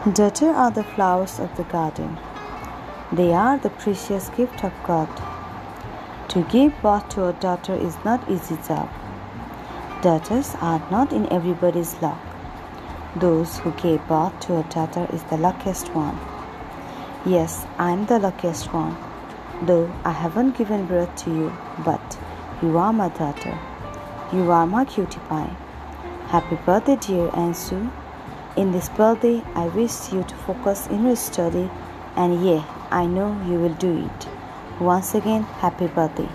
Daughter are the flowers of the garden. They are the precious gift of God. To give birth to a daughter is not easy job. Daughters are not in everybody's luck. Those who gave birth to a daughter is the luckiest one. Yes, I'm the luckiest one. Though I haven't given birth to you, but you are my daughter. You are my cutie pie. Happy birthday, dear Ansu. In this birthday, I wish you to focus in your study, and yeah, I know you will do it. Once again, happy birthday.